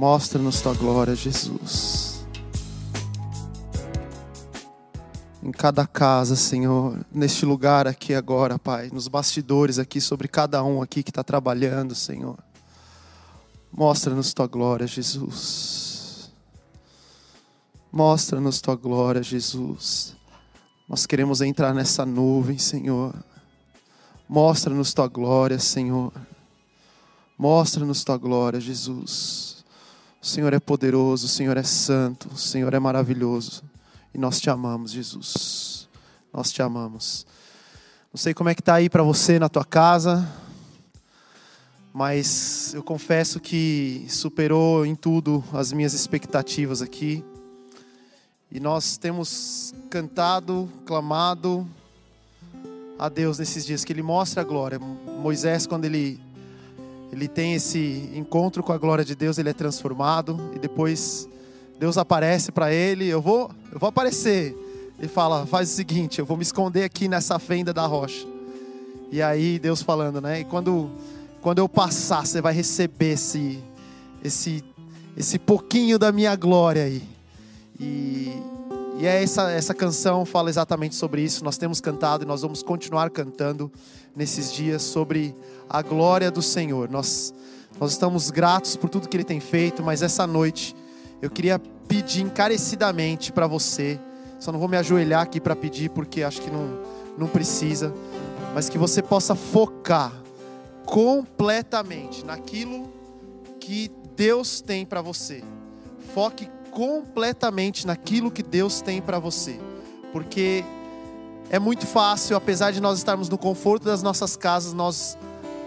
Mostra-nos tua glória, Jesus. Em cada casa, Senhor, neste lugar aqui agora, Pai, nos bastidores aqui, sobre cada um aqui que está trabalhando, Senhor. Mostra-nos tua glória, Jesus. Mostra-nos tua glória, Jesus. Nós queremos entrar nessa nuvem, Senhor. Mostra-nos tua glória, Senhor. Mostra-nos tua glória, Jesus. O Senhor é poderoso, o Senhor é santo, o Senhor é maravilhoso. E nós te amamos, Jesus. Nós te amamos. Não sei como é que tá aí para você na tua casa, mas eu confesso que superou em tudo as minhas expectativas aqui. E nós temos cantado, clamado, a Deus nesses dias, que Ele mostra a glória. Moisés, quando ele, ele tem esse encontro com a glória de Deus, ele é transformado e depois Deus aparece para ele. Eu vou, eu vou aparecer. Ele fala: faz o seguinte, eu vou me esconder aqui nessa fenda da rocha. E aí Deus falando, né? E quando, quando eu passar, você vai receber esse, esse, esse pouquinho da minha glória aí. E, e é essa, essa canção fala exatamente sobre isso. Nós temos cantado e nós vamos continuar cantando nesses dias sobre a glória do Senhor. Nós, nós estamos gratos por tudo que Ele tem feito, mas essa noite eu queria pedir encarecidamente para você. Só não vou me ajoelhar aqui para pedir, porque acho que não, não precisa. Mas que você possa focar completamente naquilo que Deus tem para você. Foque completamente naquilo que Deus tem para você. Porque é muito fácil, apesar de nós estarmos no conforto das nossas casas, nós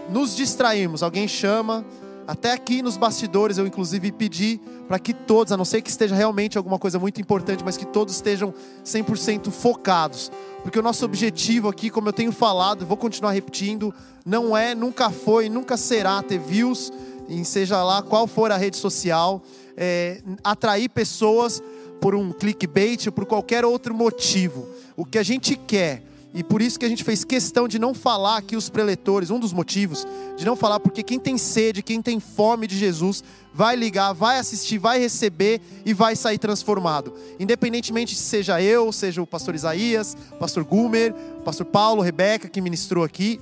nos distrairmos. Alguém chama, até aqui nos bastidores eu inclusive pedi para que todos, a não ser que esteja realmente alguma coisa muito importante, mas que todos estejam 100% focados. Porque o nosso objetivo aqui, como eu tenho falado, vou continuar repetindo, não é, nunca foi, nunca será ter views em seja lá qual for a rede social é, atrair pessoas por um clickbait ou por qualquer outro motivo. O que a gente quer, e por isso que a gente fez questão de não falar aqui os preletores, um dos motivos, de não falar, porque quem tem sede, quem tem fome de Jesus, vai ligar, vai assistir, vai receber e vai sair transformado. Independentemente se seja eu, seja o pastor Isaías, pastor Gumer, pastor Paulo, Rebeca, que ministrou aqui,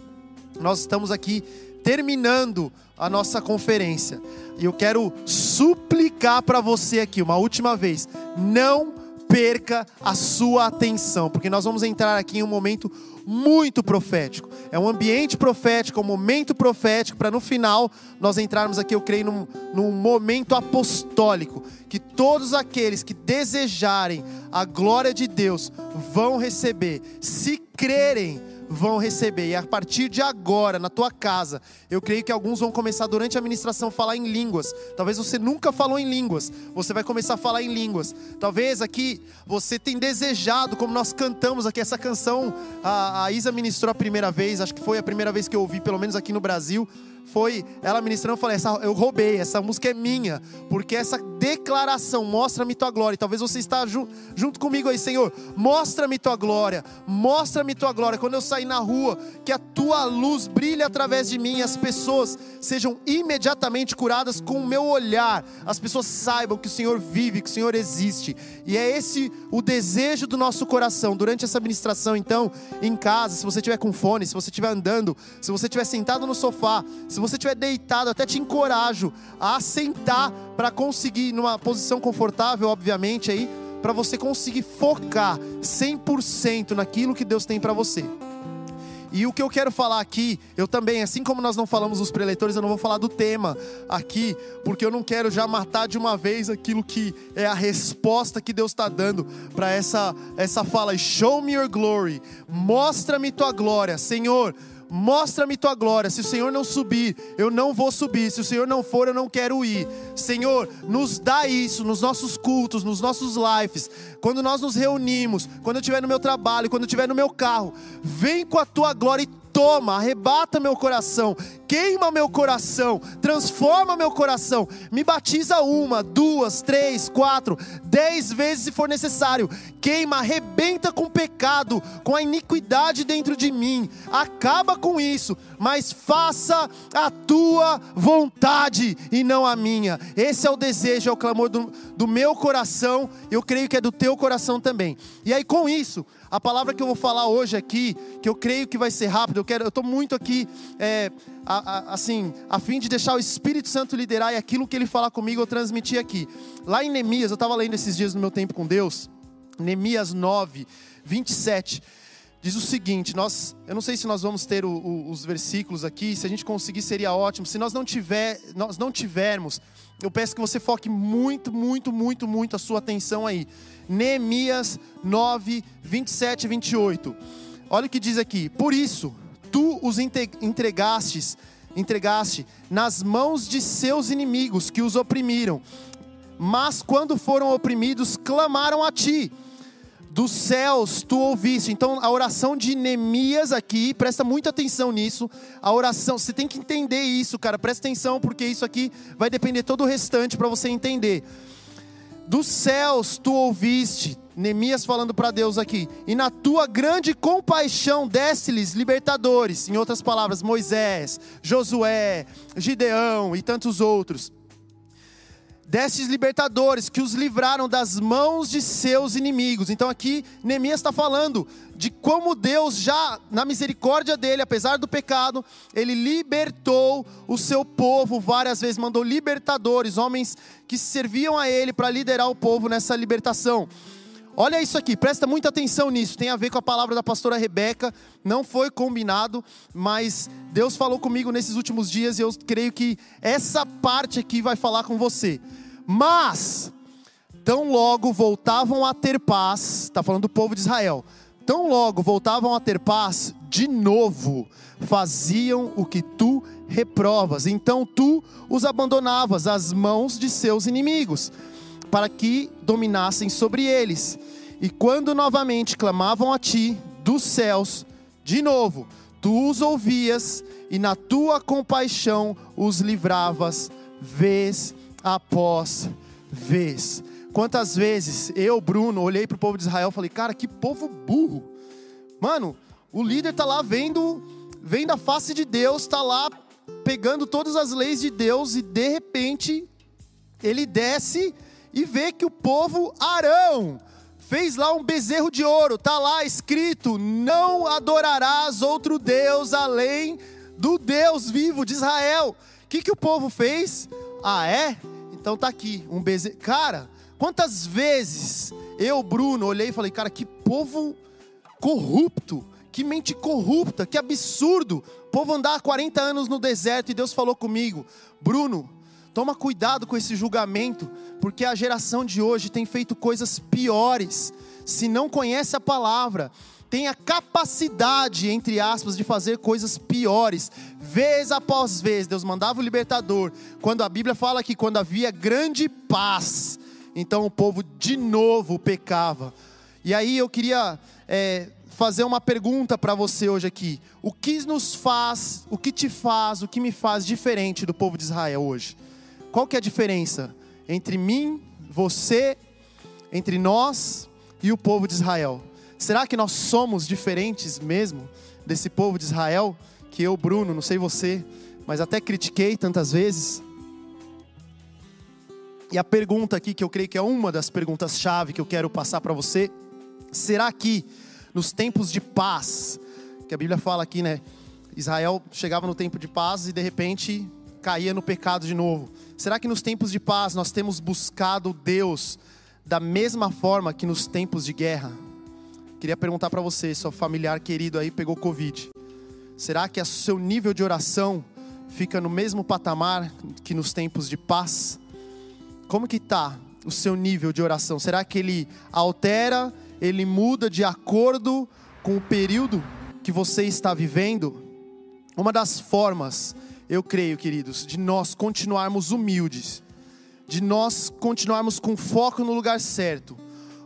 nós estamos aqui terminando a nossa conferência. E eu quero suplicar para você aqui, uma última vez, não perca a sua atenção, porque nós vamos entrar aqui em um momento muito profético. É um ambiente profético, um momento profético, para no final nós entrarmos aqui, eu creio, num, num momento apostólico. Que todos aqueles que desejarem a glória de Deus vão receber, se crerem vão receber. E a partir de agora, na tua casa, eu creio que alguns vão começar durante a ministração a falar em línguas. Talvez você nunca falou em línguas, você vai começar a falar em línguas. Talvez aqui você tenha desejado, como nós cantamos aqui essa canção, a, a Isa ministrou a primeira vez, acho que foi a primeira vez que eu ouvi, pelo menos aqui no Brasil foi ela ministrando, eu falei, essa, eu roubei, essa música é minha, porque essa declaração, mostra-me tua glória. talvez você está ju junto comigo aí, Senhor, mostra-me tua glória, mostra-me tua glória. Quando eu sair na rua, que a tua luz brilhe através de mim, as pessoas sejam imediatamente curadas com o meu olhar, as pessoas saibam que o Senhor vive, que o Senhor existe. E é esse o desejo do nosso coração durante essa ministração. Então, em casa, se você estiver com fone, se você estiver andando, se você estiver sentado no sofá, se você estiver deitado, até te encorajo a sentar para conseguir numa posição confortável, obviamente aí, para você conseguir focar 100% naquilo que Deus tem para você. E o que eu quero falar aqui, eu também, assim como nós não falamos dos preletores, eu não vou falar do tema aqui, porque eu não quero já matar de uma vez aquilo que é a resposta que Deus está dando para essa, essa fala. Show me your glory, mostra-me tua glória, Senhor. Mostra-me tua glória. Se o Senhor não subir, eu não vou subir. Se o Senhor não for, eu não quero ir. Senhor, nos dá isso nos nossos cultos, nos nossos lives. Quando nós nos reunimos, quando eu estiver no meu trabalho, quando eu estiver no meu carro, vem com a tua glória e toma, arrebata meu coração, queima meu coração, transforma meu coração, me batiza uma, duas, três, quatro, dez vezes se for necessário, queima, arrebenta com o pecado, com a iniquidade dentro de mim, acaba com isso, mas faça a tua vontade e não a minha. Esse é o desejo, é o clamor do, do meu coração, eu creio que é do teu coração também. E aí com isso, a palavra que eu vou falar hoje aqui, que eu creio que vai ser rápido, eu quero, eu estou muito aqui, é, a, a, assim, a fim de deixar o Espírito Santo liderar e aquilo que ele falar comigo eu transmitir aqui. Lá em Neemias, eu estava lendo esses dias no meu tempo com Deus, Neemias 9, 27 diz o seguinte: nós, eu não sei se nós vamos ter o, o, os versículos aqui, se a gente conseguir seria ótimo. Se nós não tiver, nós não tivermos, eu peço que você foque muito, muito, muito, muito a sua atenção aí. Neemias 9, 27 e 28. Olha o que diz aqui: Por isso, tu os entregastes, entregaste nas mãos de seus inimigos que os oprimiram. Mas quando foram oprimidos, clamaram a ti. Dos céus tu ouviste. Então a oração de Neemias aqui, presta muita atenção nisso. A oração, você tem que entender isso, cara. Presta atenção porque isso aqui vai depender todo o restante para você entender. Dos céus tu ouviste, Neemias falando para Deus aqui, e na tua grande compaixão deste-lhes libertadores, em outras palavras, Moisés, Josué, Gideão e tantos outros. Destes libertadores que os livraram das mãos de seus inimigos. Então aqui Neemias está falando de como Deus já, na misericórdia dele, apesar do pecado, ele libertou o seu povo várias vezes, mandou libertadores, homens que serviam a ele para liderar o povo nessa libertação. Olha isso aqui, presta muita atenção nisso. Tem a ver com a palavra da pastora Rebeca. Não foi combinado, mas Deus falou comigo nesses últimos dias e eu creio que essa parte aqui vai falar com você. Mas, tão logo voltavam a ter paz, está falando do povo de Israel. Tão logo voltavam a ter paz, de novo faziam o que tu reprovas. Então tu os abandonavas às mãos de seus inimigos para que dominassem sobre eles. E quando novamente clamavam a ti dos céus, de novo, tu os ouvias e na tua compaixão os livravas, vez após vez. Quantas vezes eu, Bruno, olhei para o povo de Israel e falei, cara, que povo burro. Mano, o líder está lá vendo, vendo a face de Deus, está lá pegando todas as leis de Deus e de repente ele desce e vê que o povo Arão fez lá um bezerro de ouro, tá lá escrito: não adorarás outro Deus além do Deus vivo de Israel. O que, que o povo fez? Ah, é? Então tá aqui, um bezerro. Cara, quantas vezes eu, Bruno, olhei e falei, cara, que povo corrupto, que mente corrupta, que absurdo. O povo andar 40 anos no deserto e Deus falou comigo, Bruno, Toma cuidado com esse julgamento, porque a geração de hoje tem feito coisas piores. Se não conhece a palavra, tem a capacidade, entre aspas, de fazer coisas piores. Vez após vez, Deus mandava o libertador. Quando a Bíblia fala que quando havia grande paz, então o povo de novo pecava. E aí eu queria é, fazer uma pergunta para você hoje aqui. O que nos faz, o que te faz, o que me faz diferente do povo de Israel hoje? Qual que é a diferença entre mim, você, entre nós e o povo de Israel? Será que nós somos diferentes mesmo desse povo de Israel? Que eu, Bruno, não sei você, mas até critiquei tantas vezes. E a pergunta aqui, que eu creio que é uma das perguntas-chave que eu quero passar para você: será que nos tempos de paz, que a Bíblia fala aqui, né? Israel chegava no tempo de paz e de repente caía no pecado de novo. Será que nos tempos de paz nós temos buscado Deus da mesma forma que nos tempos de guerra? Queria perguntar para você, seu familiar querido aí pegou Covid. Será que o seu nível de oração fica no mesmo patamar que nos tempos de paz? Como que está o seu nível de oração? Será que ele altera, ele muda de acordo com o período que você está vivendo? Uma das formas eu creio, queridos, de nós continuarmos humildes, de nós continuarmos com foco no lugar certo,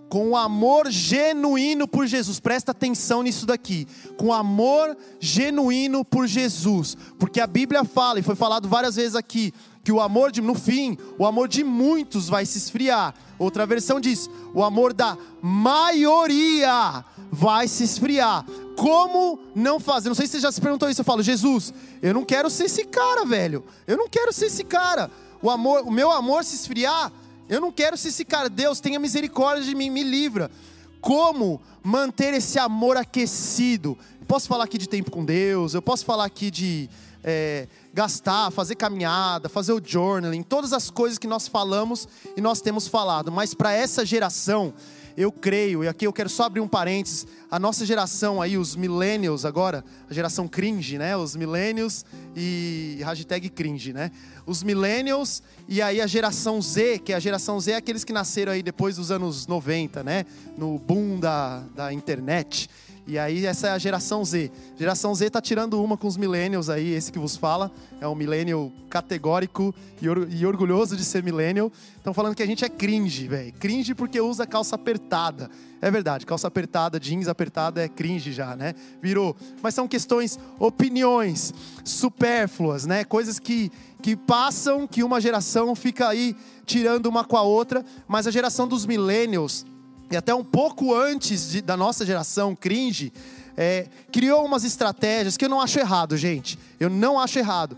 com amor genuíno por Jesus. Presta atenção nisso daqui. Com amor genuíno por Jesus. Porque a Bíblia fala, e foi falado várias vezes aqui, que o amor de, no fim, o amor de muitos vai se esfriar. Outra versão diz: o amor da maioria vai se esfriar. Como não fazer? Não sei se você já se perguntou isso. Eu falo, Jesus, eu não quero ser esse cara, velho. Eu não quero ser esse cara. O amor, o meu amor se esfriar, eu não quero ser esse cara. Deus, tenha misericórdia de mim, me livra. Como manter esse amor aquecido? Posso falar aqui de tempo com Deus, eu posso falar aqui de é, gastar, fazer caminhada, fazer o journaling, todas as coisas que nós falamos e nós temos falado, mas para essa geração, eu creio, e aqui eu quero só abrir um parênteses, a nossa geração aí, os millennials agora, a geração cringe, né? Os millennials e hashtag cringe, né? Os millennials e aí a geração Z, que é a geração Z é aqueles que nasceram aí depois dos anos 90, né? No boom da, da internet. E aí essa é a geração Z. Geração Z tá tirando uma com os millennials aí, esse que vos fala. É um millennial categórico e, or e orgulhoso de ser millennial. Estão falando que a gente é cringe, velho. Cringe porque usa calça apertada. É verdade, calça apertada, jeans apertada é cringe já, né? Virou. Mas são questões, opiniões supérfluas, né? Coisas que, que passam, que uma geração fica aí tirando uma com a outra. Mas a geração dos millennials e até um pouco antes de, da nossa geração cringe, é, criou umas estratégias que eu não acho errado, gente. Eu não acho errado.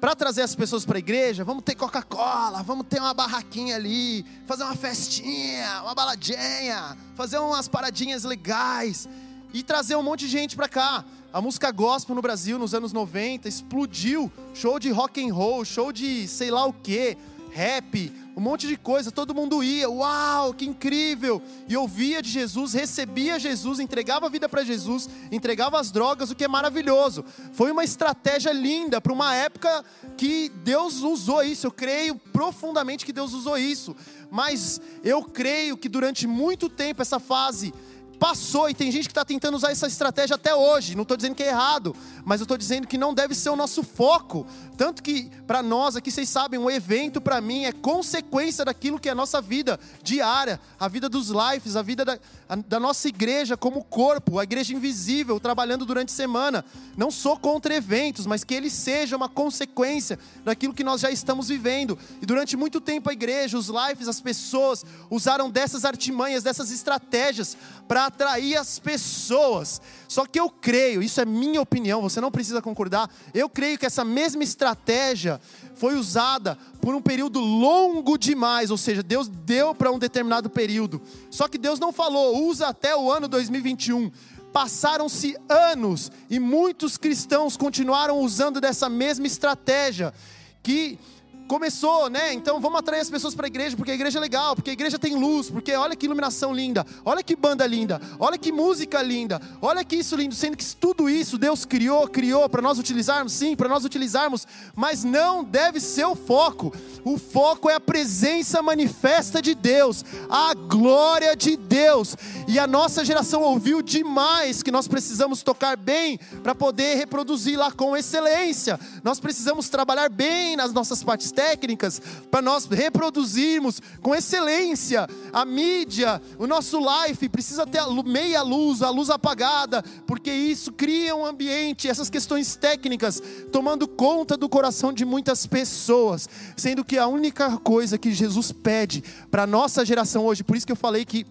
Para trazer as pessoas para a igreja, vamos ter Coca-Cola, vamos ter uma barraquinha ali, fazer uma festinha, uma baladinha, fazer umas paradinhas legais e trazer um monte de gente para cá. A música gospel no Brasil nos anos 90 explodiu, show de rock and roll, show de sei lá o que, rap, um monte de coisa, todo mundo ia, uau, que incrível! E ouvia de Jesus, recebia Jesus, entregava a vida para Jesus, entregava as drogas, o que é maravilhoso. Foi uma estratégia linda para uma época que Deus usou isso. Eu creio profundamente que Deus usou isso. Mas eu creio que durante muito tempo essa fase passou e tem gente que está tentando usar essa estratégia até hoje. Não estou dizendo que é errado, mas eu estou dizendo que não deve ser o nosso foco. Tanto que para nós aqui, vocês sabem, um evento para mim é consequência daquilo que é a nossa vida diária, a vida dos lives, a vida da, a, da nossa igreja como corpo, a igreja invisível, trabalhando durante a semana. Não sou contra eventos, mas que ele seja uma consequência daquilo que nós já estamos vivendo. E durante muito tempo a igreja, os lives, as pessoas usaram dessas artimanhas, dessas estratégias para atrair as pessoas. Só que eu creio, isso é minha opinião, você não precisa concordar. Eu creio que essa mesma estratégia foi usada por um período longo demais, ou seja, Deus deu para um determinado período. Só que Deus não falou, usa até o ano 2021. Passaram-se anos e muitos cristãos continuaram usando dessa mesma estratégia que começou, né? Então vamos atrair as pessoas para a igreja, porque a igreja é legal, porque a igreja tem luz, porque olha que iluminação linda, olha que banda linda, olha que música linda, olha que isso lindo, sendo que tudo isso Deus criou, criou para nós utilizarmos, sim, para nós utilizarmos, mas não deve ser o foco. O foco é a presença manifesta de Deus, a glória de Deus. E a nossa geração ouviu demais que nós precisamos tocar bem para poder reproduzir lá com excelência. Nós precisamos trabalhar bem nas nossas partes técnicas para nós reproduzirmos com excelência a mídia, o nosso life. Precisa ter meia luz, a luz apagada, porque isso cria um ambiente, essas questões técnicas tomando conta do coração de muitas pessoas, sendo que a única coisa que Jesus pede para nossa geração hoje, por isso que eu falei que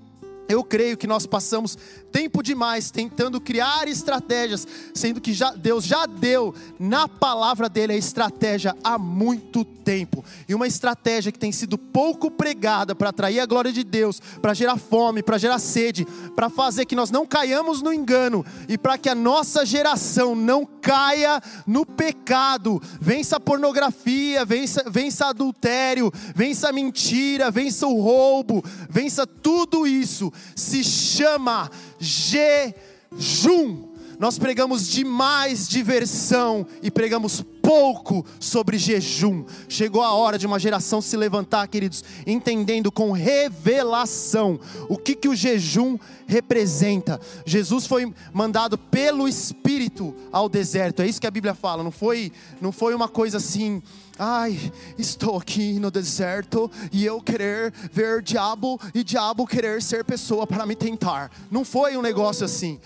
eu creio que nós passamos tempo demais tentando criar estratégias, sendo que já, Deus já deu na palavra dele a estratégia há muito tempo. E uma estratégia que tem sido pouco pregada para atrair a glória de Deus, para gerar fome, para gerar sede, para fazer que nós não caiamos no engano e para que a nossa geração não caia no pecado. Vença a pornografia, vença, vença adultério, vença a mentira, vença o roubo, vença tudo isso se chama jejum. Nós pregamos demais diversão e pregamos pouco sobre jejum. Chegou a hora de uma geração se levantar, queridos, entendendo com revelação o que, que o jejum representa. Jesus foi mandado pelo Espírito ao deserto, é isso que a Bíblia fala, não foi, não foi uma coisa assim. Ai, estou aqui no deserto e eu querer ver diabo e diabo querer ser pessoa para me tentar. Não foi um negócio assim.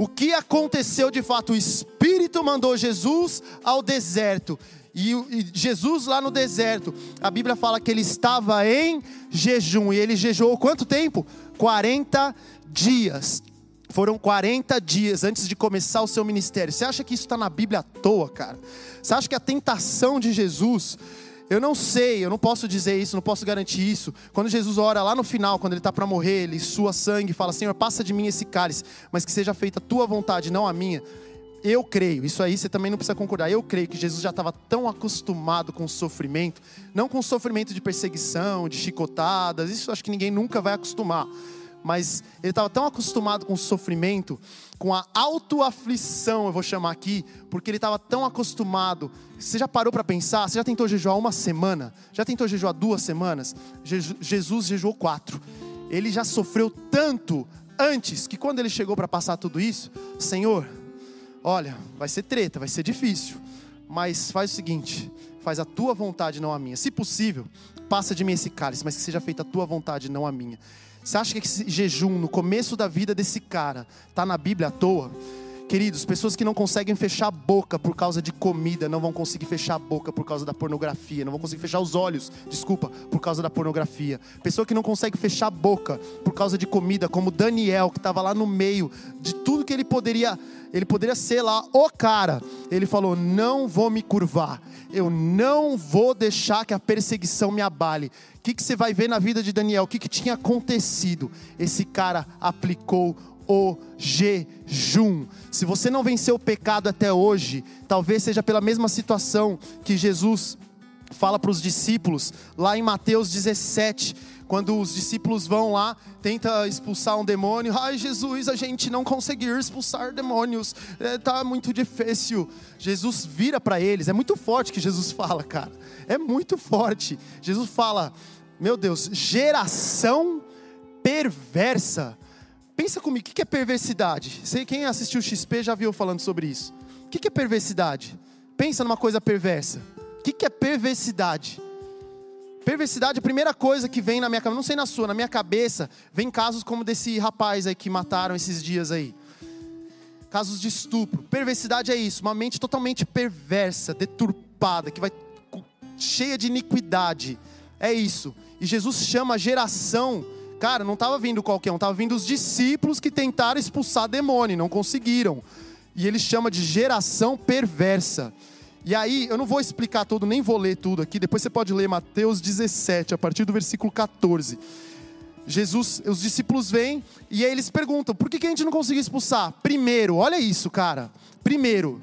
O que aconteceu de fato? O Espírito mandou Jesus ao deserto. E, Jesus lá no deserto, a Bíblia fala que ele estava em jejum. E ele jejuou quanto tempo? 40 dias. Foram 40 dias antes de começar o seu ministério. Você acha que isso está na Bíblia à toa, cara? Você acha que a tentação de Jesus eu não sei, eu não posso dizer isso, não posso garantir isso. Quando Jesus ora lá no final, quando ele está para morrer, ele sua sangue, fala: Senhor, passa de mim esse cálice, mas que seja feita a tua vontade, não a minha. Eu creio, isso aí você também não precisa concordar. Eu creio que Jesus já estava tão acostumado com o sofrimento, não com o sofrimento de perseguição, de chicotadas, isso acho que ninguém nunca vai acostumar mas ele estava tão acostumado com o sofrimento, com a autoaflição, eu vou chamar aqui, porque ele estava tão acostumado. Você já parou para pensar? Você já tentou jejuar uma semana? Já tentou jejuar duas semanas? Jesus jejuou quatro. Ele já sofreu tanto antes que quando ele chegou para passar tudo isso, Senhor, olha, vai ser treta, vai ser difícil, mas faz o seguinte: faz a tua vontade, não a minha. Se possível, passa de mim esse cálice, mas que seja feita a tua vontade, não a minha. Você acha que esse jejum no começo da vida desse cara está na Bíblia à toa? Queridos, pessoas que não conseguem fechar a boca por causa de comida, não vão conseguir fechar a boca por causa da pornografia, não vão conseguir fechar os olhos, desculpa, por causa da pornografia. Pessoa que não consegue fechar a boca por causa de comida, como Daniel, que estava lá no meio de tudo que ele poderia, ele poderia ser lá o cara. Ele falou: "Não vou me curvar. Eu não vou deixar que a perseguição me abale. O que, que você vai ver na vida de Daniel? O que, que tinha acontecido? Esse cara aplicou o jejum. Se você não venceu o pecado até hoje, talvez seja pela mesma situação que Jesus fala para os discípulos, lá em Mateus 17, quando os discípulos vão lá, tenta expulsar um demônio, ai Jesus, a gente não conseguir expulsar demônios, é, tá muito difícil. Jesus vira para eles, é muito forte que Jesus fala, cara, é muito forte. Jesus fala, meu Deus, geração perversa. Pensa comigo, o que é perversidade? Sei quem assistiu XP já viu falando sobre isso. O que é perversidade? Pensa numa coisa perversa. O que é perversidade? Perversidade, a primeira coisa que vem na minha cabeça, não sei na sua, na minha cabeça, vem casos como desse rapaz aí que mataram esses dias aí. Casos de estupro. Perversidade é isso, uma mente totalmente perversa, deturpada, que vai cheia de iniquidade. É isso. E Jesus chama a geração. Cara, não estava vindo qualquer um, estava vindo os discípulos que tentaram expulsar demônio, não conseguiram. E ele chama de geração perversa. E aí, eu não vou explicar tudo, nem vou ler tudo aqui. Depois você pode ler Mateus 17, a partir do versículo 14. Jesus, os discípulos vêm e aí eles perguntam: por que, que a gente não conseguiu expulsar? Primeiro, olha isso, cara. Primeiro,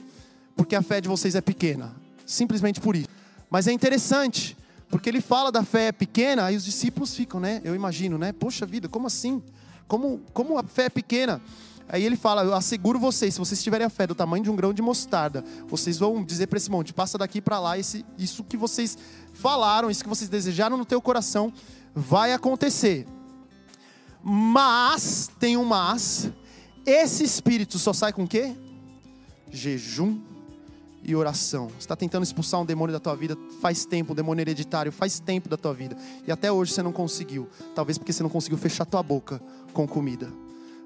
porque a fé de vocês é pequena. Simplesmente por isso. Mas é interessante, porque ele fala da fé pequena, aí os discípulos ficam, né? Eu imagino, né? Poxa vida, como assim? Como, como a fé é pequena? Aí ele fala: Eu asseguro vocês, se vocês tiverem a fé do tamanho de um grão de mostarda, vocês vão dizer para esse monte: passa daqui para lá, esse, isso que vocês falaram, isso que vocês desejaram no teu coração, vai acontecer. Mas, tem um mas, esse espírito só sai com o quê? Jejum e oração. Você está tentando expulsar um demônio da tua vida faz tempo, um demônio hereditário faz tempo da tua vida. E até hoje você não conseguiu. Talvez porque você não conseguiu fechar tua boca com comida.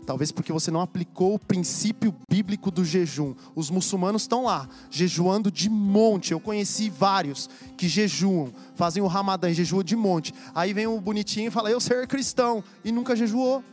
Talvez porque você não aplicou o princípio bíblico do jejum. Os muçulmanos estão lá, jejuando de monte. Eu conheci vários que jejuam, fazem o ramadã e jejuam de monte. Aí vem o bonitinho e fala: Eu ser cristão, e nunca jejuou.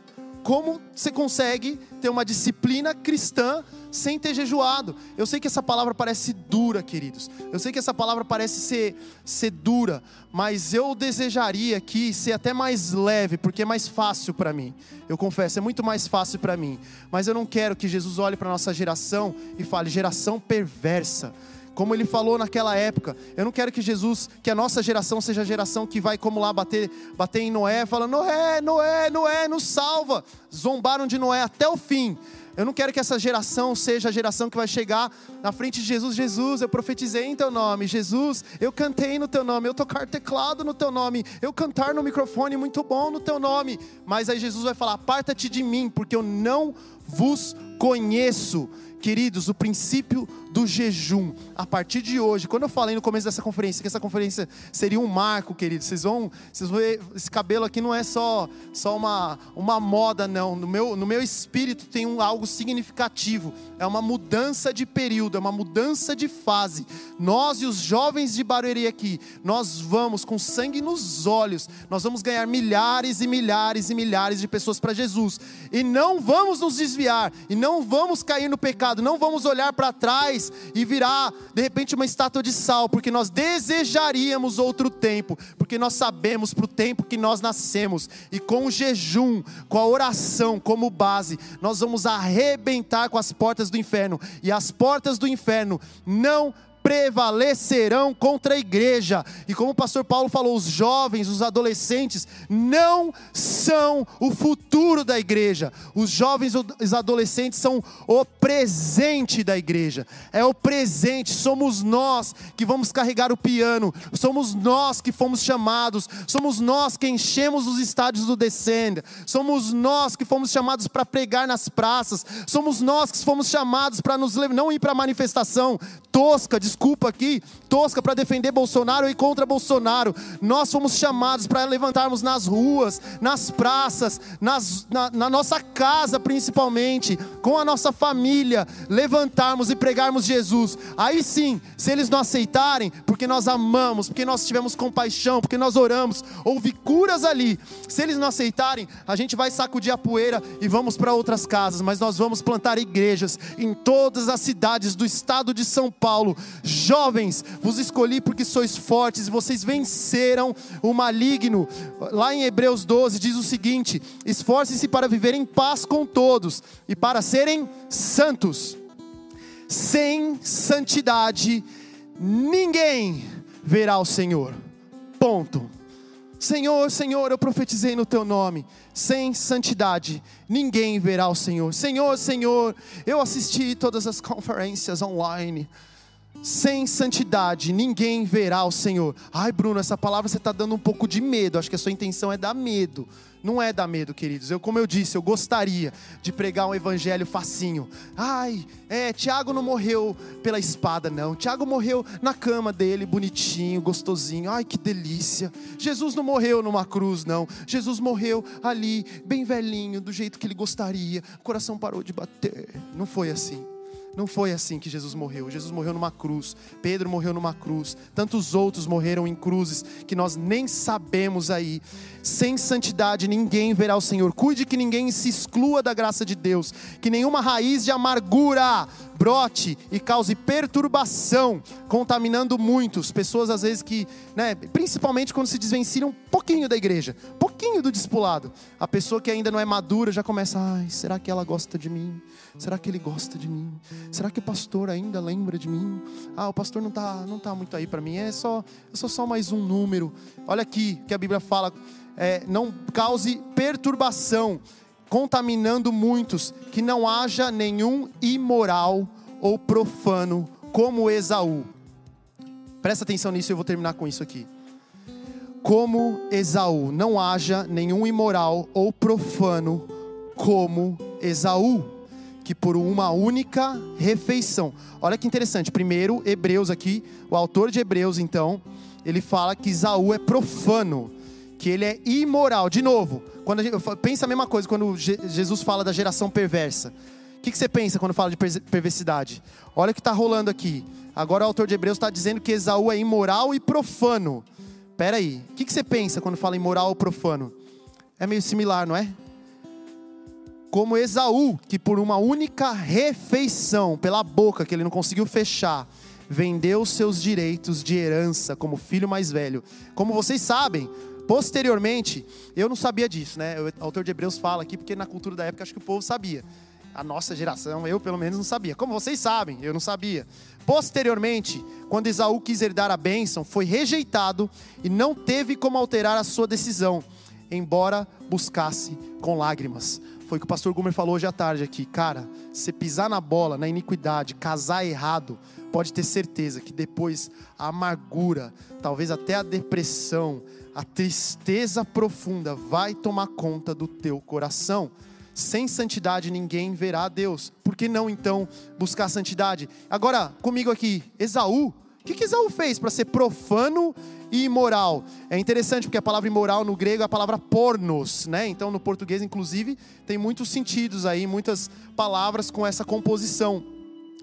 Como você consegue ter uma disciplina cristã sem ter jejuado? Eu sei que essa palavra parece dura, queridos. Eu sei que essa palavra parece ser, ser dura, mas eu desejaria aqui ser até mais leve, porque é mais fácil para mim. Eu confesso, é muito mais fácil para mim. Mas eu não quero que Jesus olhe para nossa geração e fale, geração perversa como ele falou naquela época. Eu não quero que Jesus, que a nossa geração seja a geração que vai como lá bater, bater em Noé, falando: Noé, Noé, Noé, nos salva. Zombaram de Noé até o fim. Eu não quero que essa geração seja a geração que vai chegar na frente de Jesus. Jesus, eu profetizei em teu nome. Jesus, eu cantei no teu nome. Eu tocar teclado no teu nome. Eu cantar no microfone muito bom no teu nome. Mas aí Jesus vai falar: aparta-te de mim, porque eu não vos conheço. Queridos, o princípio do jejum, a partir de hoje, quando eu falei no começo dessa conferência que essa conferência seria um marco, queridos, vocês vão, vocês vão ver, esse cabelo aqui não é só, só uma, uma moda, não. No meu, no meu espírito tem um, algo significativo, é uma mudança de período, é uma mudança de fase. Nós e os jovens de Barueri aqui, nós vamos com sangue nos olhos, nós vamos ganhar milhares e milhares e milhares de pessoas para Jesus, e não vamos nos desviar, e não vamos cair no pecado, não vamos olhar para trás e virar de repente uma estátua de sal, porque nós desejaríamos outro tempo, porque nós sabemos para o tempo que nós nascemos, e com o jejum, com a oração como base, nós vamos arrebentar com as portas do inferno, e as portas do inferno não prevalecerão contra a igreja. E como o pastor Paulo falou, os jovens, os adolescentes não são o futuro da igreja. Os jovens, os adolescentes são o presente da igreja. É o presente, somos nós que vamos carregar o piano, somos nós que fomos chamados, somos nós que enchemos os estádios do Descenda, somos nós que fomos chamados para pregar nas praças, somos nós que fomos chamados para nos não ir para manifestação tosca, desculpa aqui, tosca para defender Bolsonaro e contra Bolsonaro. Nós fomos chamados para levantarmos nas ruas, nas praças, nas, na, na nossa casa principalmente, com a nossa família, levantarmos e pregarmos Jesus. Aí sim, se eles não aceitarem, porque nós amamos, porque nós tivemos compaixão, porque nós oramos, houve curas ali. Se eles não aceitarem, a gente vai sacudir a poeira e vamos para outras casas, mas nós vamos plantar igrejas em todas as cidades do estado de São Paulo. Jovens, vos escolhi porque sois fortes e vocês venceram o maligno. Lá em Hebreus 12 diz o seguinte: esforcem-se para viver em paz com todos e para serem santos. Sem santidade, ninguém verá o Senhor. Ponto. Senhor, Senhor, eu profetizei no teu nome. Sem santidade, ninguém verá o Senhor. Senhor, Senhor, eu assisti todas as conferências online sem santidade ninguém verá o Senhor. Ai, Bruno, essa palavra você está dando um pouco de medo. Acho que a sua intenção é dar medo. Não é dar medo, queridos. Eu, como eu disse, eu gostaria de pregar um evangelho facinho. Ai, é, Tiago não morreu pela espada, não. Tiago morreu na cama dele, bonitinho, gostosinho. Ai, que delícia. Jesus não morreu numa cruz, não. Jesus morreu ali, bem velhinho, do jeito que ele gostaria. O coração parou de bater. Não foi assim. Não foi assim que Jesus morreu. Jesus morreu numa cruz. Pedro morreu numa cruz. Tantos outros morreram em cruzes que nós nem sabemos aí. Sem santidade ninguém verá o Senhor. Cuide que ninguém se exclua da graça de Deus. Que nenhuma raiz de amargura brote e cause perturbação, contaminando muitos. Pessoas às vezes que, né, principalmente quando se desvencilham um pouquinho da igreja, pouquinho do discipulado. A pessoa que ainda não é madura já começa, ai, será que ela gosta de mim? Será que ele gosta de mim? Será que o pastor ainda lembra de mim? Ah, o pastor não tá, não tá muito aí para mim. É só, eu sou só mais um número. Olha aqui que a Bíblia fala, é, não cause perturbação contaminando muitos, que não haja nenhum imoral ou profano como Esaú. Presta atenção nisso, eu vou terminar com isso aqui. Como Esaú, não haja nenhum imoral ou profano como Esaú, que por uma única refeição. Olha que interessante. Primeiro, Hebreus aqui, o autor de Hebreus, então, ele fala que Esaú é profano que ele é imoral. De novo, quando gente, pensa a mesma coisa quando Jesus fala da geração perversa. O que, que você pensa quando fala de perversidade? Olha o que está rolando aqui. Agora o autor de Hebreus está dizendo que Esaú é imoral e profano. Pera aí, o que, que você pensa quando fala imoral ou profano? É meio similar, não é? Como Esaú, que por uma única refeição, pela boca que ele não conseguiu fechar, vendeu seus direitos de herança como filho mais velho. Como vocês sabem, Posteriormente, eu não sabia disso, né? O autor de Hebreus fala aqui, porque na cultura da época acho que o povo sabia. A nossa geração, eu pelo menos não sabia. Como vocês sabem, eu não sabia. Posteriormente, quando Esaú quis herdar a bênção, foi rejeitado e não teve como alterar a sua decisão, embora buscasse com lágrimas. Foi o que o pastor Gumer falou hoje à tarde aqui. Cara, você pisar na bola, na iniquidade, casar errado, pode ter certeza que depois a amargura, talvez até a depressão, a tristeza profunda vai tomar conta do teu coração. Sem santidade ninguém verá a Deus. Por que não então buscar santidade? Agora, comigo aqui, Esaú. O que, que Esaú fez para ser profano imoral? É interessante porque a palavra imoral no grego é a palavra pornos, né? Então no português, inclusive, tem muitos sentidos aí, muitas palavras com essa composição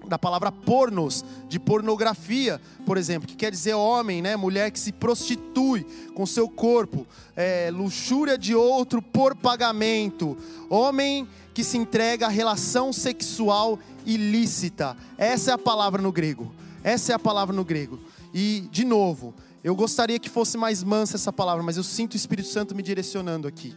da palavra pornos, de pornografia, por exemplo, que quer dizer homem, né? mulher que se prostitui com seu corpo, é, luxúria de outro por pagamento, homem que se entrega a relação sexual ilícita. Essa é a palavra no grego. Essa é a palavra no grego. E, de novo, eu gostaria que fosse mais mansa essa palavra, mas eu sinto o Espírito Santo me direcionando aqui.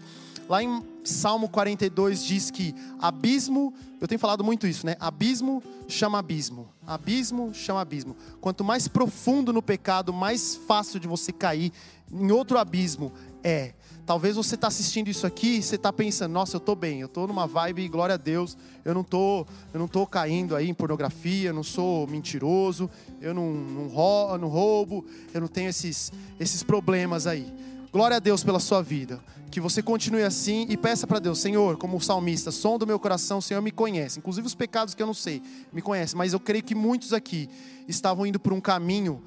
Lá em Salmo 42 diz que abismo, eu tenho falado muito isso, né? Abismo chama abismo. Abismo chama abismo. Quanto mais profundo no pecado, mais fácil de você cair em outro abismo é. Talvez você está assistindo isso aqui e você está pensando, nossa, eu estou bem, eu estou numa vibe, glória a Deus, eu não tô, eu não tô caindo aí em pornografia, eu não sou mentiroso, eu não, não, roubo, não roubo, eu não tenho esses, esses problemas aí. Glória a Deus pela sua vida. Que você continue assim e peça para Deus, Senhor, como o salmista, som do meu coração, Senhor me conhece. Inclusive os pecados que eu não sei, me conhece. Mas eu creio que muitos aqui estavam indo por um caminho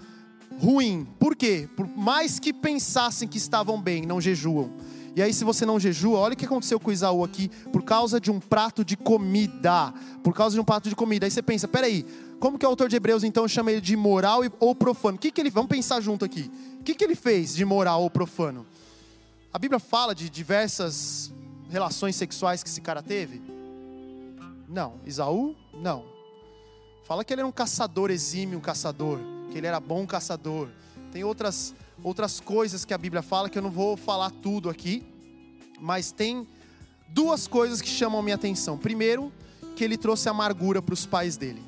ruim. Por quê? Por mais que pensassem que estavam bem, não jejuam. E aí, se você não jejua, olha o que aconteceu com Isaú aqui, por causa de um prato de comida. Por causa de um prato de comida. Aí você pensa, peraí, como que o autor de Hebreus então chama ele de moral ou profano? O que, que ele. Vamos pensar junto aqui. O que, que ele fez de moral ou profano? A Bíblia fala de diversas relações sexuais que esse cara teve? Não. Isaú? Não. Fala que ele era um caçador exímio, um caçador, que ele era bom caçador. Tem outras outras coisas que a Bíblia fala que eu não vou falar tudo aqui, mas tem duas coisas que chamam minha atenção. Primeiro, que ele trouxe amargura para os pais dele.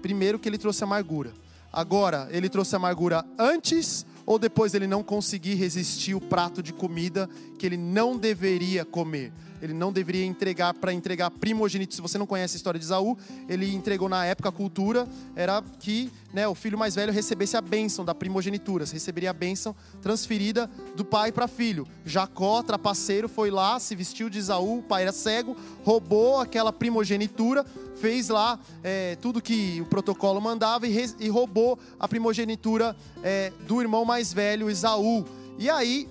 Primeiro que ele trouxe amargura. Agora, ele trouxe amargura antes ou depois ele não conseguir resistir o prato de comida que ele não deveria comer ele não deveria entregar para entregar primogênito. Se você não conhece a história de Isaú, ele entregou na época a cultura era que né, o filho mais velho recebesse a bênção da primogenitura, receberia a bênção transferida do pai para filho. Jacó, trapaceiro, foi lá, se vestiu de Isaú, o pai era cego, roubou aquela primogenitura, fez lá é, tudo que o protocolo mandava e, e roubou a primogenitura é, do irmão mais velho, Isaú. E aí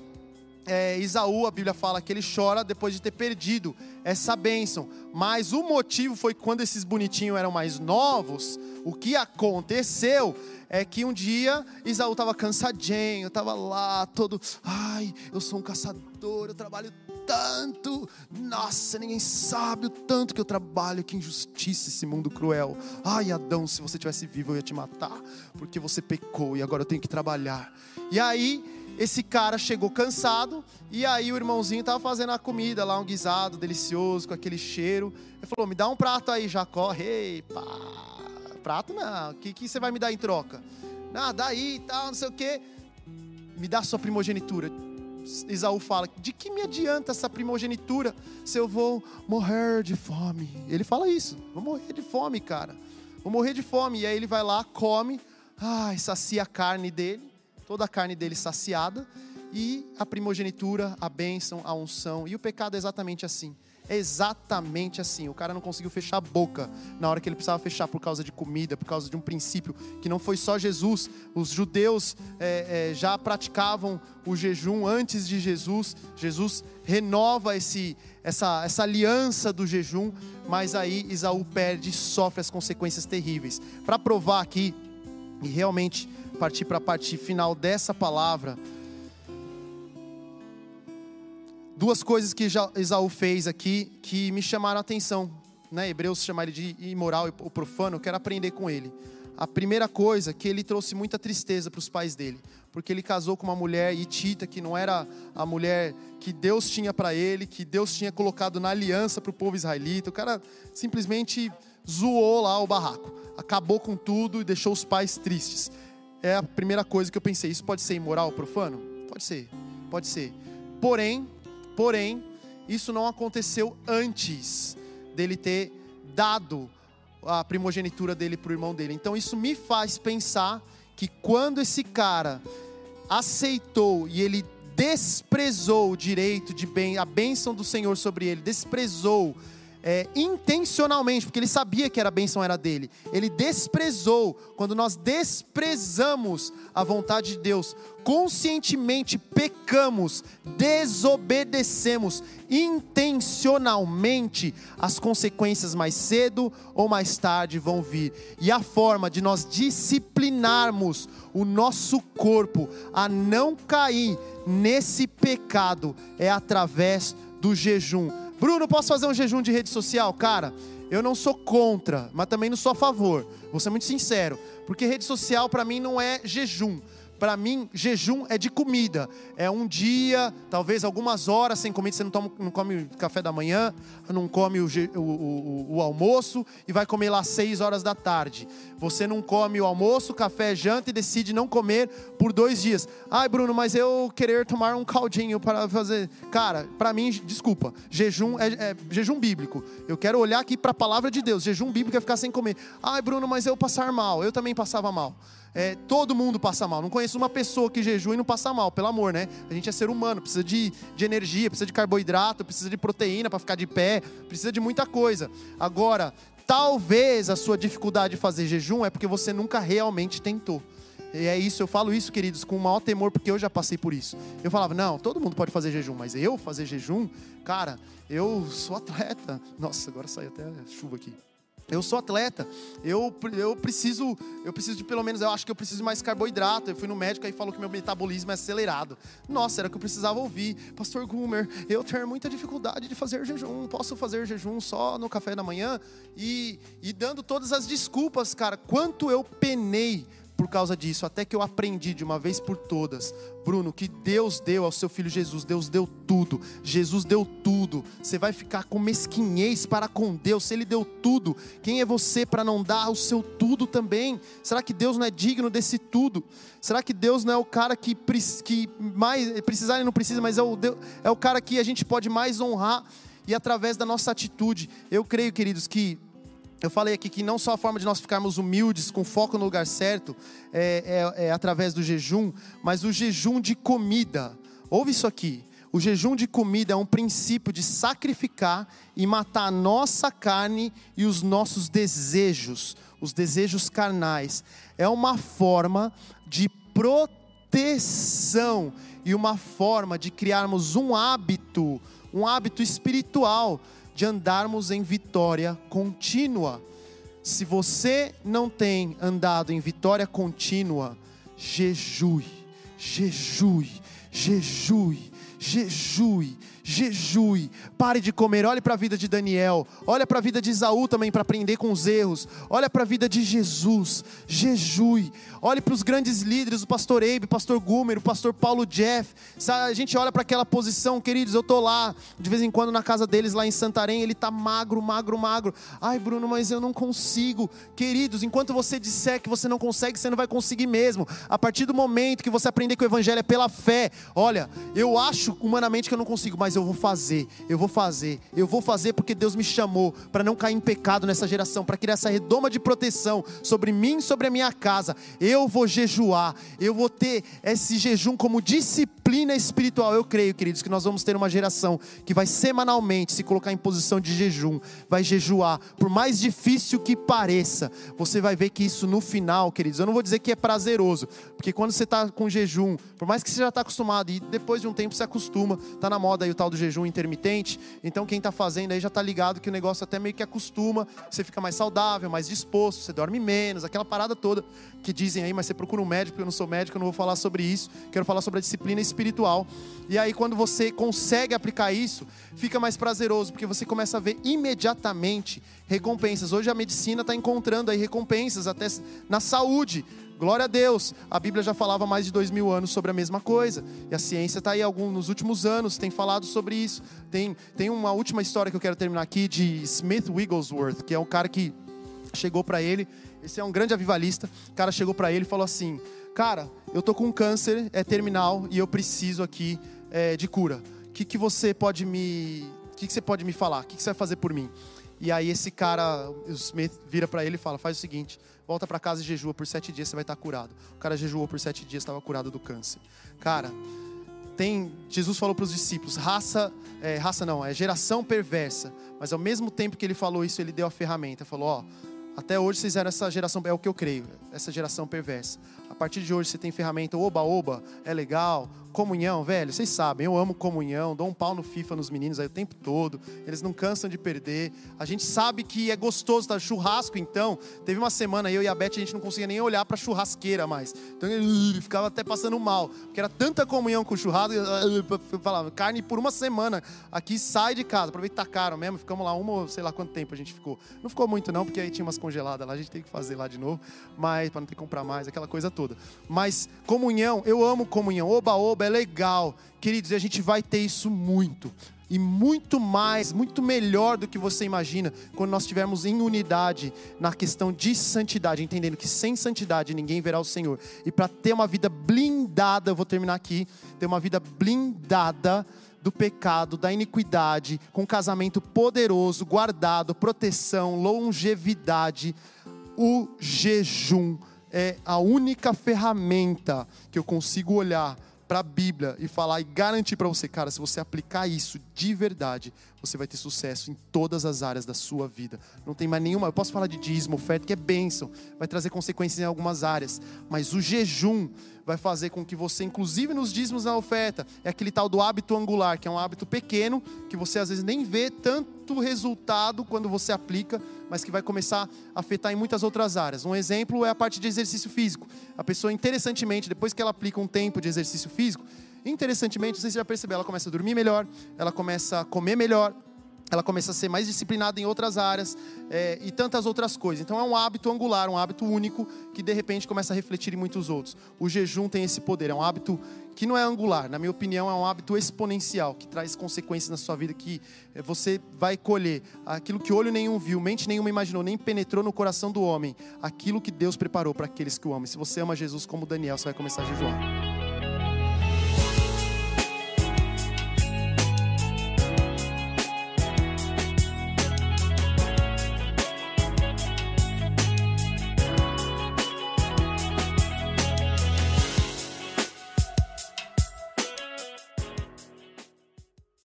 é, Isaú, a Bíblia fala que ele chora depois de ter perdido essa bênção. Mas o motivo foi quando esses bonitinhos eram mais novos, o que aconteceu é que um dia Isaú estava cansadinho, estava lá todo, ai, eu sou um caçador, eu trabalho tanto, nossa, ninguém sabe o tanto que eu trabalho, que injustiça esse mundo cruel. Ai, Adão, se você tivesse vivo eu ia te matar, porque você pecou e agora eu tenho que trabalhar. E aí esse cara chegou cansado e aí o irmãozinho estava fazendo a comida lá, um guisado delicioso, com aquele cheiro. Ele falou: Me dá um prato aí, Jacó. Ei, pá, prato não, o que, que você vai me dar em troca? Nada, aí e tal, não sei o que. Me dá sua primogenitura. Isaú fala: De que me adianta essa primogenitura se eu vou morrer de fome? Ele fala isso: Vou morrer de fome, cara. Vou morrer de fome. E aí ele vai lá, come, ai, sacia a carne dele toda a carne dele saciada, e a primogenitura, a bênção, a unção. E o pecado é exatamente assim. É exatamente assim. O cara não conseguiu fechar a boca na hora que ele precisava fechar por causa de comida, por causa de um princípio que não foi só Jesus. Os judeus é, é, já praticavam o jejum antes de Jesus. Jesus renova esse, essa, essa aliança do jejum, mas aí Isaú perde e sofre as consequências terríveis. Para provar aqui, e realmente partir para a parte final dessa palavra, duas coisas que Esaú fez aqui que me chamaram a atenção. Né? Hebreus chama ele de imoral ou profano, eu quero aprender com ele. A primeira coisa, que ele trouxe muita tristeza para os pais dele, porque ele casou com uma mulher hitita que não era a mulher que Deus tinha para ele, que Deus tinha colocado na aliança para o povo israelita. O cara simplesmente zoou lá o barraco, acabou com tudo e deixou os pais tristes é a primeira coisa que eu pensei. Isso pode ser imoral, profano? Pode ser, pode ser. Porém, porém, isso não aconteceu antes dele ter dado a primogenitura dele para o irmão dele. Então isso me faz pensar que quando esse cara aceitou e ele desprezou o direito de bem, a bênção do Senhor sobre ele, desprezou é, intencionalmente, porque ele sabia que era a bênção era dele. Ele desprezou. Quando nós desprezamos a vontade de Deus, conscientemente pecamos, desobedecemos intencionalmente, as consequências mais cedo ou mais tarde vão vir. E a forma de nós disciplinarmos o nosso corpo a não cair nesse pecado é através do jejum Bruno, posso fazer um jejum de rede social? Cara, eu não sou contra, mas também não sou a favor. Vou ser muito sincero, porque rede social para mim não é jejum. Para mim, jejum é de comida. É um dia, talvez algumas horas sem comida. Você não, toma, não come café da manhã, não come o, o, o, o, almoço e vai comer lá seis horas da tarde. Você não come o almoço, café, janta e decide não comer por dois dias. Ai, Bruno, mas eu querer tomar um caldinho para fazer. Cara, para mim, desculpa. Jejum é, é jejum bíblico. Eu quero olhar aqui para a palavra de Deus. Jejum bíblico é ficar sem comer. Ai, Bruno, mas eu passar mal. Eu também passava mal. É, todo mundo passa mal. Não conheço uma pessoa que jejua e não passa mal, pelo amor, né? A gente é ser humano, precisa de, de energia, precisa de carboidrato, precisa de proteína para ficar de pé, precisa de muita coisa. Agora, talvez a sua dificuldade de fazer jejum é porque você nunca realmente tentou. E é isso, eu falo isso, queridos, com o maior temor, porque eu já passei por isso. Eu falava, não, todo mundo pode fazer jejum, mas eu fazer jejum, cara, eu sou atleta. Nossa, agora saiu até chuva aqui. Eu sou atleta, eu, eu preciso, eu preciso de pelo menos, eu acho que eu preciso de mais carboidrato. Eu fui no médico e falou que meu metabolismo é acelerado. Nossa, era o que eu precisava ouvir. Pastor Gumer, eu tenho muita dificuldade de fazer jejum. Posso fazer jejum só no café da manhã? E, e dando todas as desculpas, cara, quanto eu penei por causa disso, até que eu aprendi de uma vez por todas, Bruno, que Deus deu ao seu filho Jesus, Deus deu tudo, Jesus deu tudo. Você vai ficar com mesquinhez para com Deus, se Ele deu tudo, quem é você para não dar o seu tudo também? Será que Deus não é digno desse tudo? Será que Deus não é o cara que, que mais precisar e não precisa, mas é o, é o cara que a gente pode mais honrar? E através da nossa atitude, eu creio, queridos, que eu falei aqui que não só a forma de nós ficarmos humildes, com foco no lugar certo, é, é, é, através do jejum, mas o jejum de comida. Ouve isso aqui. O jejum de comida é um princípio de sacrificar e matar a nossa carne e os nossos desejos, os desejos carnais. É uma forma de proteção e uma forma de criarmos um hábito, um hábito espiritual de andarmos em vitória contínua. Se você não tem andado em vitória contínua, jejue, jejue, jejue, jejue, jejue, pare de comer. Olhe para a vida de Daniel, olha para a vida de Isaú também para aprender com os erros. Olha para a vida de Jesus, jejue. Olhe para os grandes líderes, o pastor Abe, o pastor Gumer, o pastor Paulo Jeff. A gente olha para aquela posição, queridos, eu tô lá de vez em quando na casa deles lá em Santarém, ele tá magro, magro, magro. Ai, Bruno, mas eu não consigo. Queridos, enquanto você disser que você não consegue, você não vai conseguir mesmo. A partir do momento que você aprender que o evangelho é pela fé, olha, eu acho humanamente que eu não consigo, mas eu vou fazer, eu vou fazer, eu vou fazer porque Deus me chamou para não cair em pecado nessa geração, para criar essa redoma de proteção sobre mim, sobre a minha casa. Eu vou jejuar, eu vou ter esse jejum como disciplina espiritual. Eu creio, queridos, que nós vamos ter uma geração que vai semanalmente se colocar em posição de jejum, vai jejuar, por mais difícil que pareça, você vai ver que isso no final, queridos, eu não vou dizer que é prazeroso, porque quando você está com jejum, por mais que você já está acostumado, e depois de um tempo você acostuma, está na moda aí o tal tal do jejum intermitente. Então quem está fazendo aí já está ligado que o negócio até meio que acostuma, você fica mais saudável, mais disposto, você dorme menos, aquela parada toda que dizem aí, mas você procura um médico, eu não sou médico, eu não vou falar sobre isso, quero falar sobre a disciplina espiritual. E aí quando você consegue aplicar isso, fica mais prazeroso, porque você começa a ver imediatamente recompensas. Hoje a medicina está encontrando aí recompensas até na saúde Glória a Deus. A Bíblia já falava mais de dois mil anos sobre a mesma coisa. E a ciência está aí algum, nos últimos anos, tem falado sobre isso. Tem, tem uma última história que eu quero terminar aqui de Smith Wigglesworth, que é um cara que chegou para ele. Esse é um grande avivalista. O cara chegou para ele e falou assim: Cara, eu tô com um câncer, é terminal e eu preciso aqui é, de cura. O que, que você pode me que, que você pode me falar? O que, que você vai fazer por mim? E aí esse cara, o Smith vira para ele e fala: faz o seguinte, volta para casa e jejua por sete dias, você vai estar curado. O cara jejuou por sete dias, estava curado do câncer. Cara, tem Jesus falou para os discípulos: raça, é, raça não, é geração perversa. Mas ao mesmo tempo que ele falou isso, ele deu a ferramenta, falou: ó, até hoje vocês eram essa geração, é o que eu creio, essa geração perversa. A partir de hoje você tem ferramenta oba-oba, é legal, comunhão, velho, vocês sabem, eu amo comunhão, dou um pau no FIFA nos meninos aí o tempo todo, eles não cansam de perder. A gente sabe que é gostoso, tá? Churrasco, então. Teve uma semana, eu e a Beth, a gente não conseguia nem olhar pra churrasqueira mais. Então ele ficava até passando mal, porque era tanta comunhão com o churrasco, eu falava, carne por uma semana, aqui sai de casa, aproveitar caro mesmo, ficamos lá uma, sei lá quanto tempo a gente ficou. Não ficou muito não, porque aí tinha umas congeladas lá, a gente tem que fazer lá de novo, mas para não ter que comprar mais, aquela coisa toda. Mas comunhão, eu amo comunhão, oba-oba, é legal. Queridos, a gente vai ter isso muito. E muito mais, muito melhor do que você imagina, quando nós estivermos em unidade na questão de santidade, entendendo que sem santidade ninguém verá o Senhor. E para ter uma vida blindada, eu vou terminar aqui, ter uma vida blindada do pecado, da iniquidade, com um casamento poderoso, guardado, proteção, longevidade, o jejum é a única ferramenta que eu consigo olhar para a Bíblia e falar e garantir para você, cara, se você aplicar isso de verdade, você vai ter sucesso em todas as áreas da sua vida. Não tem mais nenhuma. Eu posso falar de dízimo, oferta, que é bênção, vai trazer consequências em algumas áreas, mas o jejum vai fazer com que você, inclusive nos dízimos na oferta, é aquele tal do hábito angular, que é um hábito pequeno, que você às vezes nem vê tanto resultado quando você aplica, mas que vai começar a afetar em muitas outras áreas. Um exemplo é a parte de exercício físico. A pessoa, interessantemente, depois que ela aplica um tempo de exercício físico, interessantemente, você já percebeu, ela começa a dormir melhor, ela começa a comer melhor, ela começa a ser mais disciplinada em outras áreas é, e tantas outras coisas. Então é um hábito angular, um hábito único que de repente começa a refletir em muitos outros. O jejum tem esse poder, é um hábito que não é angular, na minha opinião, é um hábito exponencial, que traz consequências na sua vida, que é, você vai colher aquilo que olho nenhum viu, mente nenhuma imaginou, nem penetrou no coração do homem, aquilo que Deus preparou para aqueles que o amam. Se você ama Jesus como Daniel, você vai começar a jejuar.